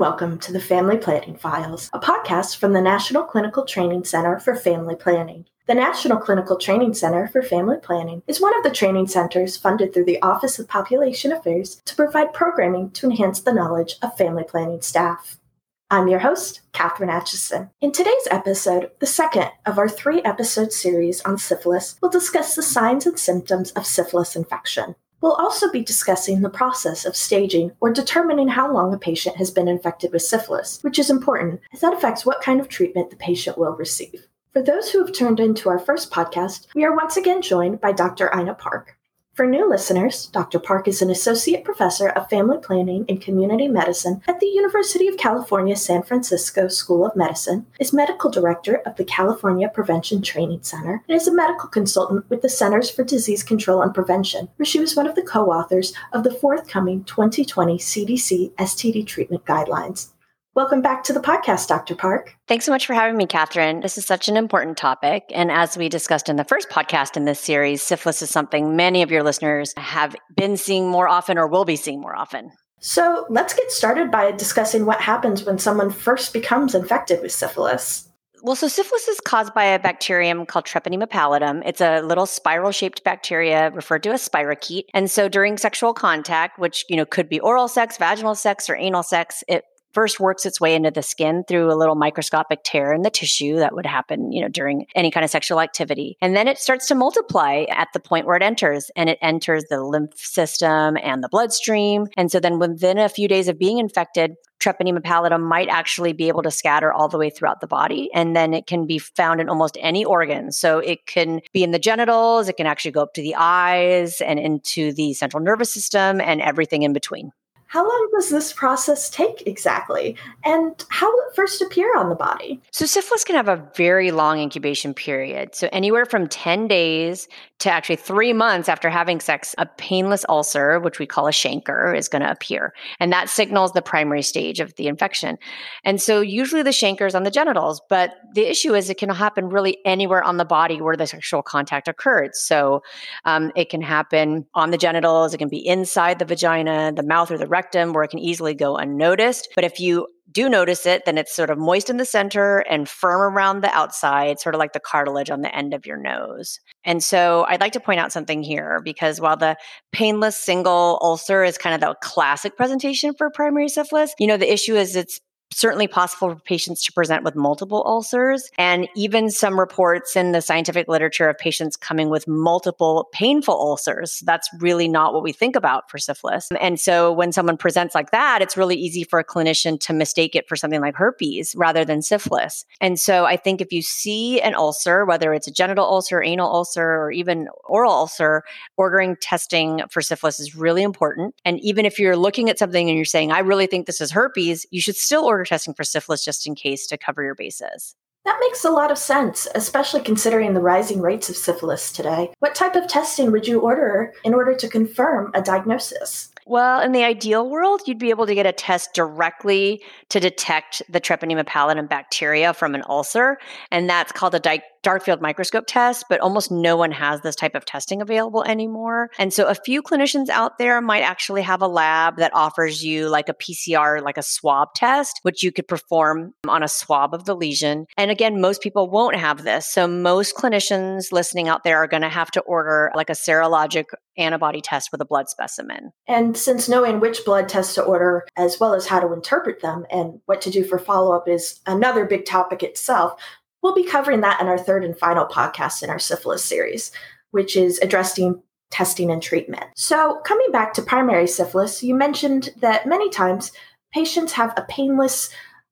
welcome to the Family Planning Files, a podcast from the National Clinical Training Center for Family Planning. The National Clinical Training Center for Family Planning is one of the training centers funded through the Office of Population Affairs to provide programming to enhance the knowledge of family planning staff. I'm your host, Katherine Atchison. In today's episode, the second of our three episode series on syphilis, we'll discuss the signs and symptoms of syphilis infection. We'll also be discussing the process of staging or determining how long a patient has been infected with syphilis, which is important as that affects what kind of treatment the patient will receive. For those who have turned into our first podcast, we are once again joined by Dr. Ina Park. For new listeners, Dr. Park is an associate professor of family planning and community medicine at the University of California San Francisco School of Medicine, is medical director of the California Prevention Training Center, and is a medical consultant with the Centers for Disease Control and Prevention, where she was one of the co authors of the forthcoming 2020 CDC STD treatment guidelines. Welcome back to the podcast, Dr. Park. Thanks so much for having me, Catherine. This is such an important topic. And as we discussed in the first podcast in this series, syphilis is something many of your listeners have been seeing more often or will be seeing more often. So let's get started by discussing what happens when someone first becomes infected with syphilis. Well, so syphilis is caused by a bacterium called Treponema pallidum. It's a little spiral shaped bacteria referred to as spirochete. And so during sexual contact, which, you know, could be oral sex, vaginal sex, or anal sex, it first works its way into the skin through a little microscopic tear in the tissue that would happen, you know, during any kind of sexual activity. And then it starts to multiply at the point where it enters and it enters the lymph system and the bloodstream. And so then within a few days of being infected, treponema pallidum might actually be able to scatter all the way throughout the body and then it can be found in almost any organ so it can be in the genitals it can actually go up to the eyes and into the central nervous system and everything in between how long does this process take exactly? And how will it first appear on the body? So, syphilis can have a very long incubation period. So, anywhere from 10 days to actually three months after having sex, a painless ulcer, which we call a chancre, is going to appear. And that signals the primary stage of the infection. And so, usually the chancre is on the genitals, but the issue is it can happen really anywhere on the body where the sexual contact occurred. So, um, it can happen on the genitals, it can be inside the vagina, the mouth, or the rectum rectum where it can easily go unnoticed. But if you do notice it, then it's sort of moist in the center and firm around the outside, sort of like the cartilage on the end of your nose. And so I'd like to point out something here because while the painless single ulcer is kind of the classic presentation for primary syphilis, you know, the issue is it's certainly possible for patients to present with multiple ulcers, and even some reports in the scientific literature of patients coming with multiple painful ulcers. That's really not what we think about for syphilis. And so when someone presents like that, it's really easy for a clinician to mistake it for something like herpes rather than syphilis. And so I think if you see an ulcer, whether it's a genital ulcer, anal ulcer, or even oral ulcer, ordering testing for syphilis is really important. And even if you're looking at something and you're saying, I really think this is herpes, you should still order testing for syphilis just in case to cover your bases. That makes a lot of sense, especially considering the rising rates of syphilis today. What type of testing would you order in order to confirm a diagnosis? Well, in the ideal world, you'd be able to get a test directly to detect the Treponema pallidum bacteria from an ulcer, and that's called a dark field microscope test, but almost no one has this type of testing available anymore. And so a few clinicians out there might actually have a lab that offers you like a PCR, like a swab test, which you could perform on a swab of the lesion. And again, most people won't have this. So most clinicians listening out there are going to have to order like a serologic antibody test with a blood specimen. And since knowing which blood tests to order, as well as how to interpret them and what to do for follow up, is another big topic itself, We'll be covering that in our third and final podcast in our syphilis series, which is addressing testing and treatment. So, coming back to primary syphilis, you mentioned that many times patients have a painless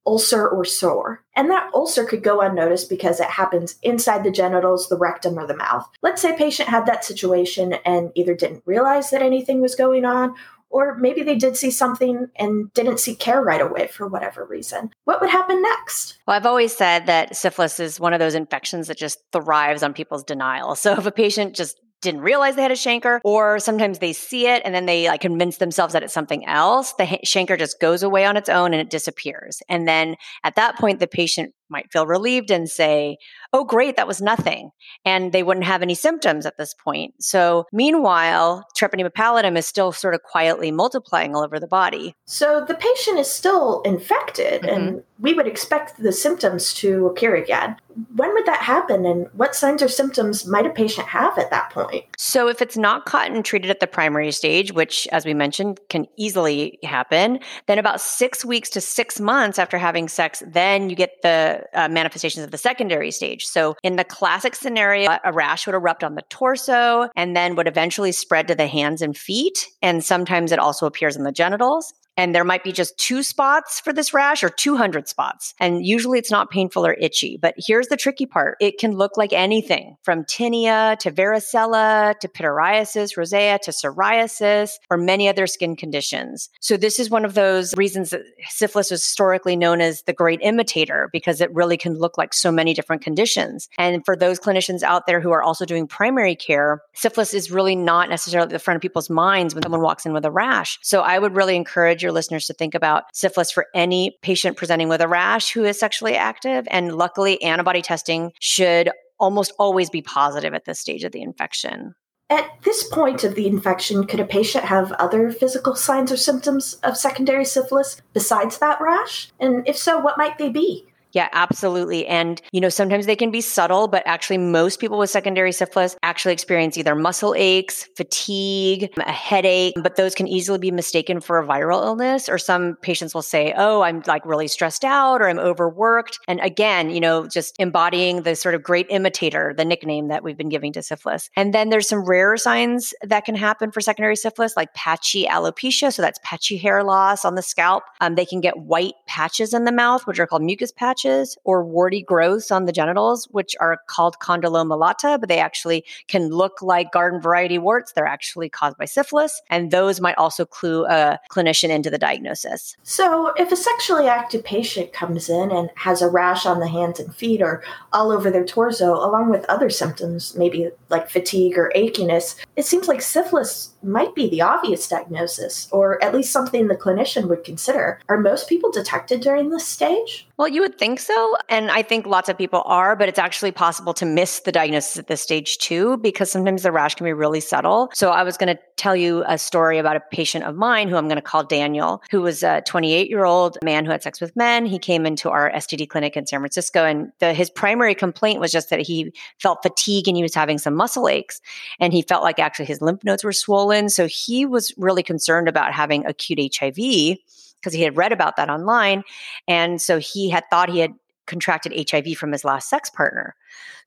ulcer or sore. And that ulcer could go unnoticed because it happens inside the genitals, the rectum, or the mouth. Let's say patient had that situation and either didn't realize that anything was going on or maybe they did see something and didn't seek care right away for whatever reason. What would happen next? Well, I've always said that syphilis is one of those infections that just thrives on people's denial. So if a patient just didn't realize they had a chancre, or sometimes they see it and then they like convince themselves that it's something else. The chancre just goes away on its own and it disappears. And then at that point, the patient might feel relieved and say, oh, great, that was nothing. And they wouldn't have any symptoms at this point. So, meanwhile, treponema pallidum is still sort of quietly multiplying all over the body. So, the patient is still infected, mm-hmm. and we would expect the symptoms to appear again. When would that happen, and what signs or symptoms might a patient have at that point? So, if it's not caught and treated at the primary stage, which, as we mentioned, can easily happen, then about six weeks to six months after having sex, then you get the uh, manifestations of the secondary stage. So, in the classic scenario, a rash would erupt on the torso and then would eventually spread to the hands and feet. And sometimes it also appears in the genitals and there might be just two spots for this rash or 200 spots. And usually it's not painful or itchy. But here's the tricky part it can look like anything from tinea to varicella to pityriasis, rosea to psoriasis, or many other skin conditions. So this is one of those reasons that syphilis was historically known as the great imitator because it really can look like so many different conditions. And for those clinicians out there who are also doing primary care, syphilis is really not necessarily at the front of people's minds when someone walks in with a rash. So I would really encourage your listeners to think about syphilis for any patient presenting with a rash who is sexually active. And luckily, antibody testing should almost always be positive at this stage of the infection. At this point of the infection, could a patient have other physical signs or symptoms of secondary syphilis besides that rash? And if so, what might they be? Yeah, absolutely. And, you know, sometimes they can be subtle, but actually, most people with secondary syphilis actually experience either muscle aches, fatigue, a headache, but those can easily be mistaken for a viral illness. Or some patients will say, oh, I'm like really stressed out or I'm overworked. And again, you know, just embodying the sort of great imitator, the nickname that we've been giving to syphilis. And then there's some rarer signs that can happen for secondary syphilis, like patchy alopecia. So that's patchy hair loss on the scalp. Um, they can get white patches in the mouth, which are called mucous patches patches or warty growths on the genitals, which are called condyloma lata, but they actually can look like garden variety warts. They're actually caused by syphilis. And those might also clue a clinician into the diagnosis. So, if a sexually active patient comes in and has a rash on the hands and feet or all over their torso, along with other symptoms, maybe like fatigue or achiness, it seems like syphilis might be the obvious diagnosis, or at least something the clinician would consider. Are most people detected during this stage? Well, you would think so. And I think lots of people are, but it's actually possible to miss the diagnosis at this stage too, because sometimes the rash can be really subtle. So I was going to tell you a story about a patient of mine who I'm going to call Daniel, who was a 28 year old man who had sex with men. He came into our STD clinic in San Francisco, and the, his primary complaint was just that he felt fatigue and he was having some muscle aches. And he felt like actually his lymph nodes were swollen. So he was really concerned about having acute HIV because he had read about that online. And so he had thought he had contracted HIV from his last sex partner.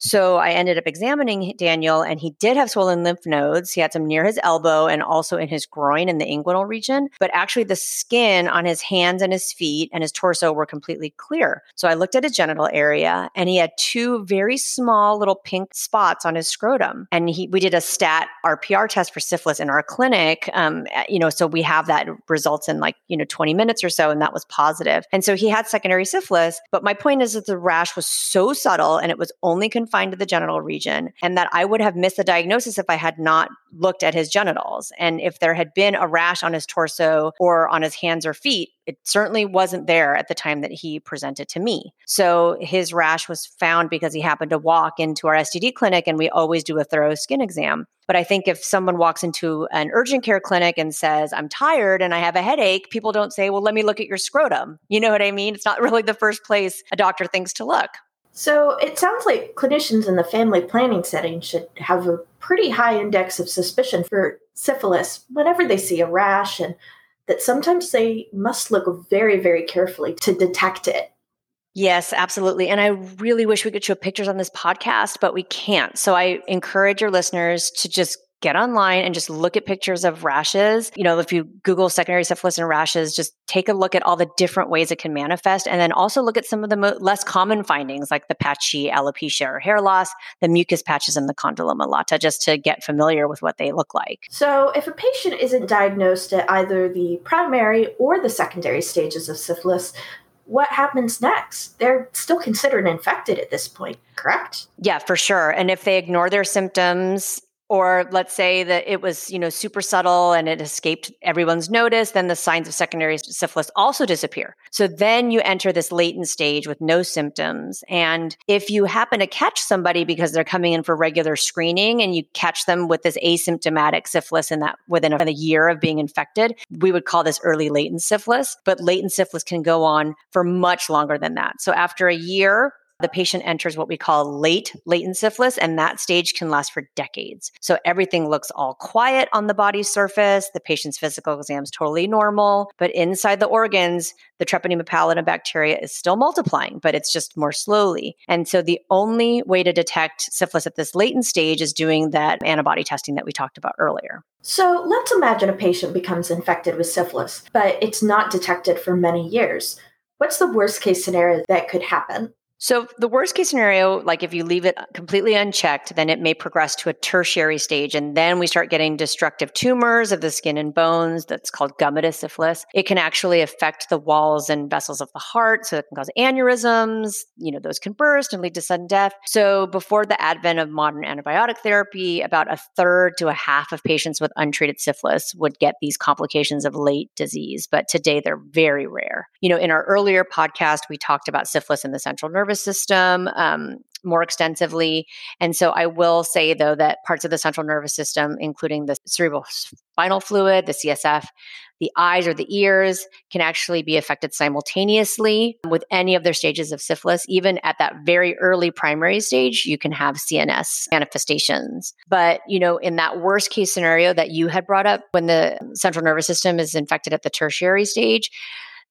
So I ended up examining Daniel, and he did have swollen lymph nodes. He had some near his elbow and also in his groin in the inguinal region. But actually, the skin on his hands and his feet and his torso were completely clear. So I looked at his genital area, and he had two very small little pink spots on his scrotum. And he, we did a stat RPR test for syphilis in our clinic. Um, you know, so we have that results in like you know 20 minutes or so, and that was positive. And so he had secondary syphilis. But my point is that the rash was so subtle, and it was only confined confined to the genital region, and that I would have missed the diagnosis if I had not looked at his genitals. And if there had been a rash on his torso or on his hands or feet, it certainly wasn't there at the time that he presented to me. So his rash was found because he happened to walk into our STD clinic, and we always do a thorough skin exam. But I think if someone walks into an urgent care clinic and says, I'm tired and I have a headache, people don't say, Well, let me look at your scrotum. You know what I mean? It's not really the first place a doctor thinks to look. So it sounds like clinicians in the family planning setting should have a pretty high index of suspicion for syphilis whenever they see a rash, and that sometimes they must look very, very carefully to detect it. Yes, absolutely. And I really wish we could show pictures on this podcast, but we can't. So I encourage your listeners to just get online and just look at pictures of rashes. You know, if you Google secondary syphilis and rashes, just take a look at all the different ways it can manifest. And then also look at some of the mo- less common findings like the patchy alopecia or hair loss, the mucous patches, and the condyloma lata, just to get familiar with what they look like. So, if a patient isn't diagnosed at either the primary or the secondary stages of syphilis, what happens next? They're still considered infected at this point, correct? Yeah, for sure. And if they ignore their symptoms, or let's say that it was you know super subtle and it escaped everyone's notice then the signs of secondary syphilis also disappear. So then you enter this latent stage with no symptoms. And if you happen to catch somebody because they're coming in for regular screening and you catch them with this asymptomatic syphilis in that within a, a year of being infected we would call this early latent syphilis. But latent syphilis can go on for much longer than that. So after a year the patient enters what we call late latent syphilis, and that stage can last for decades. So everything looks all quiet on the body surface. The patient's physical exam is totally normal, but inside the organs, the Treponema pallidum bacteria is still multiplying, but it's just more slowly. And so the only way to detect syphilis at this latent stage is doing that antibody testing that we talked about earlier. So let's imagine a patient becomes infected with syphilis, but it's not detected for many years. What's the worst case scenario that could happen? So, the worst case scenario, like if you leave it completely unchecked, then it may progress to a tertiary stage. And then we start getting destructive tumors of the skin and bones. That's called gummatous syphilis. It can actually affect the walls and vessels of the heart. So, it can cause aneurysms. You know, those can burst and lead to sudden death. So, before the advent of modern antibiotic therapy, about a third to a half of patients with untreated syphilis would get these complications of late disease. But today, they're very rare. You know, in our earlier podcast, we talked about syphilis in the central nervous nervous system um, more extensively. And so I will say, though, that parts of the central nervous system, including the cerebral spinal fluid, the CSF, the eyes or the ears, can actually be affected simultaneously with any of their stages of syphilis. Even at that very early primary stage, you can have CNS manifestations. But, you know, in that worst case scenario that you had brought up, when the central nervous system is infected at the tertiary stage,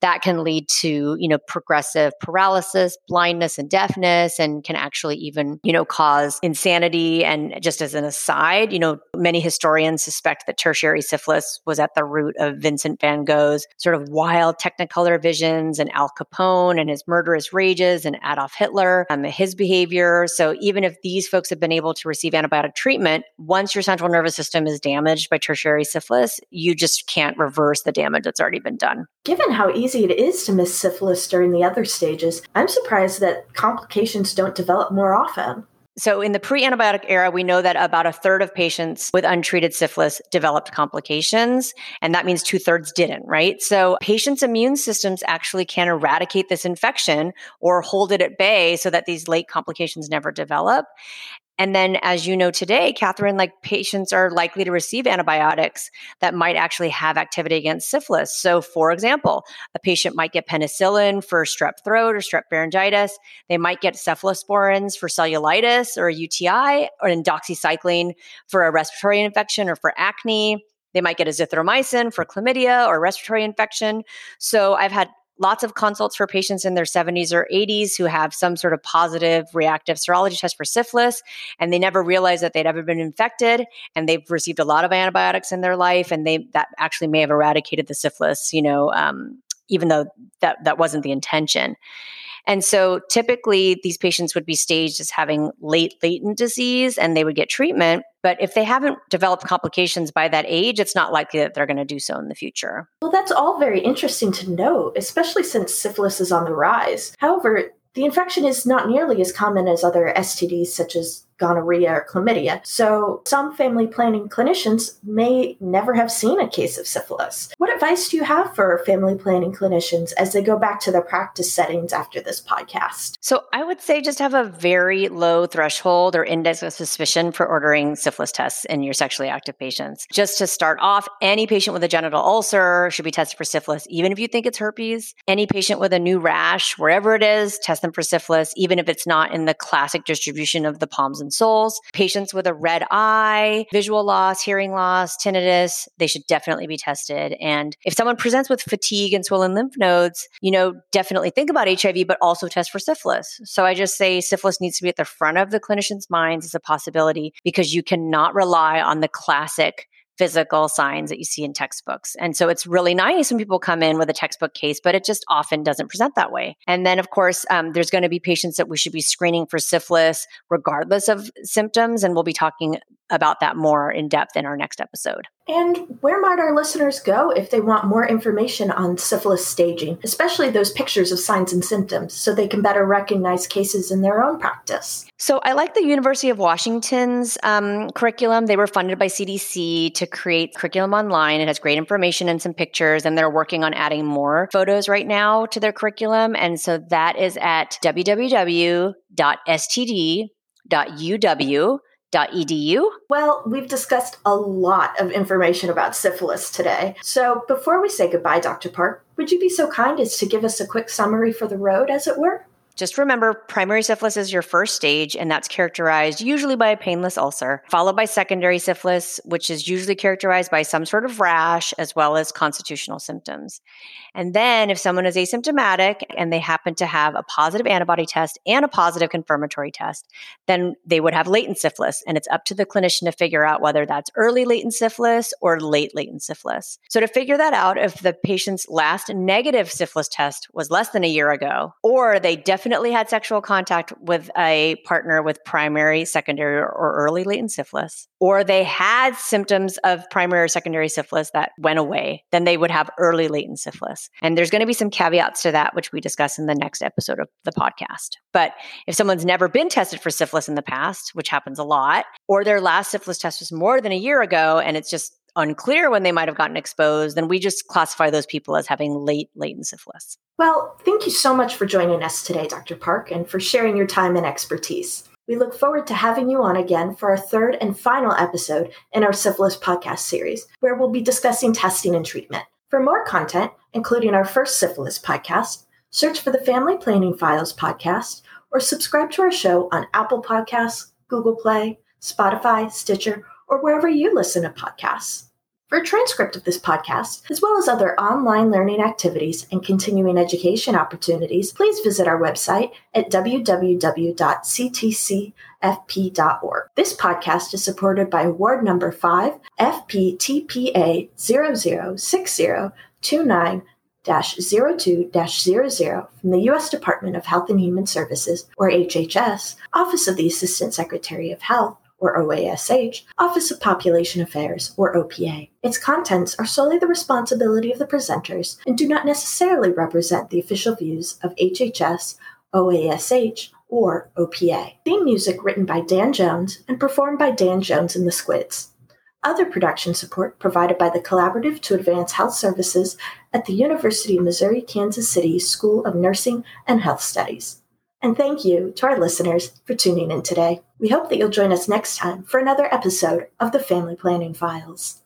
that can lead to you know progressive paralysis blindness and deafness and can actually even you know cause insanity. And just as an aside you know many historians suspect that tertiary syphilis was at the root of vincent van gogh's sort of wild technicolor visions and al capone and his murderous rages and adolf hitler and um, his behavior. So even if these folks have been able to receive antibiotic treatment once your central nervous system is damaged by tertiary syphilis you just can't reverse the damage that's already been done. Given how easy it is to miss syphilis during the other stages, I'm surprised that complications don't develop more often. So, in the pre antibiotic era, we know that about a third of patients with untreated syphilis developed complications, and that means two thirds didn't, right? So, patients' immune systems actually can eradicate this infection or hold it at bay so that these late complications never develop. And then, as you know today, Catherine, like patients are likely to receive antibiotics that might actually have activity against syphilis. So, for example, a patient might get penicillin for strep throat or strep pharyngitis. They might get cephalosporins for cellulitis or a UTI, or doxycycline for a respiratory infection or for acne. They might get azithromycin for chlamydia or respiratory infection. So I've had lots of consults for patients in their 70s or 80s who have some sort of positive reactive serology test for syphilis and they never realized that they'd ever been infected and they've received a lot of antibiotics in their life and they that actually may have eradicated the syphilis you know um, even though that that wasn't the intention and so typically these patients would be staged as having late latent disease and they would get treatment. But if they haven't developed complications by that age, it's not likely that they're going to do so in the future. Well, that's all very interesting to know, especially since syphilis is on the rise. However, the infection is not nearly as common as other STDs such as gonorrhea or chlamydia. So some family planning clinicians may never have seen a case of syphilis. What advice do you have for family planning clinicians as they go back to their practice settings after this podcast? So I would say just have a very low threshold or index of suspicion for ordering syphilis tests in your sexually active patients. Just to start off, any patient with a genital ulcer should be tested for syphilis, even if you think it's herpes. Any patient with a new rash, wherever it is, test them for syphilis, even if it's not in the classic distribution of the palms and and soles. Patients with a red eye, visual loss, hearing loss, tinnitus, they should definitely be tested. And if someone presents with fatigue and swollen lymph nodes, you know, definitely think about HIV, but also test for syphilis. So I just say syphilis needs to be at the front of the clinician's minds as a possibility because you cannot rely on the classic physical signs that you see in textbooks. And so it's really nice when people come in with a textbook case, but it just often doesn't present that way. And then, of course, um, there's going to be patients that we should be screening for syphilis regardless of symptoms. And we'll be talking about that more in depth in our next episode. And where might our listeners go if they want more information on syphilis staging, especially those pictures of signs and symptoms, so they can better recognize cases in their own practice? So I like the University of Washington's um, curriculum. They were funded by CDC to create curriculum online. It has great information and some pictures, and they're working on adding more photos right now to their curriculum. And so that is at www.std.uw edu. Well, we've discussed a lot of information about syphilis today. So before we say goodbye, Dr. Park, would you be so kind as to give us a quick summary for the road, as it were? Just remember primary syphilis is your first stage, and that's characterized usually by a painless ulcer, followed by secondary syphilis, which is usually characterized by some sort of rash as well as constitutional symptoms. And then if someone is asymptomatic and they happen to have a positive antibody test and a positive confirmatory test, then they would have latent syphilis. And it's up to the clinician to figure out whether that's early latent syphilis or late latent syphilis. So to figure that out, if the patient's last negative syphilis test was less than a year ago, or they definitely had sexual contact with a partner with primary, secondary, or early latent syphilis, or they had symptoms of primary or secondary syphilis that went away, then they would have early latent syphilis syphilis. And there's going to be some caveats to that, which we discuss in the next episode of the podcast. But if someone's never been tested for syphilis in the past, which happens a lot, or their last syphilis test was more than a year ago and it's just unclear when they might have gotten exposed, then we just classify those people as having late latent syphilis. Well, thank you so much for joining us today, Dr. Park, and for sharing your time and expertise. We look forward to having you on again for our third and final episode in our syphilis podcast series, where we'll be discussing testing and treatment. For more content, including our first syphilis podcast, search for the Family Planning Files podcast or subscribe to our show on Apple Podcasts, Google Play, Spotify, Stitcher, or wherever you listen to podcasts. For a transcript of this podcast, as well as other online learning activities and continuing education opportunities, please visit our website at www.ctcfp.org. This podcast is supported by award number 5, FPTPA 0060 29 02 00 from the U.S. Department of Health and Human Services, or HHS, Office of the Assistant Secretary of Health, or OASH, Office of Population Affairs, or OPA. Its contents are solely the responsibility of the presenters and do not necessarily represent the official views of HHS, OASH, or OPA. Theme music written by Dan Jones and performed by Dan Jones and the Squids. Other production support provided by the Collaborative to Advance Health Services at the University of Missouri Kansas City School of Nursing and Health Studies. And thank you to our listeners for tuning in today. We hope that you'll join us next time for another episode of the Family Planning Files.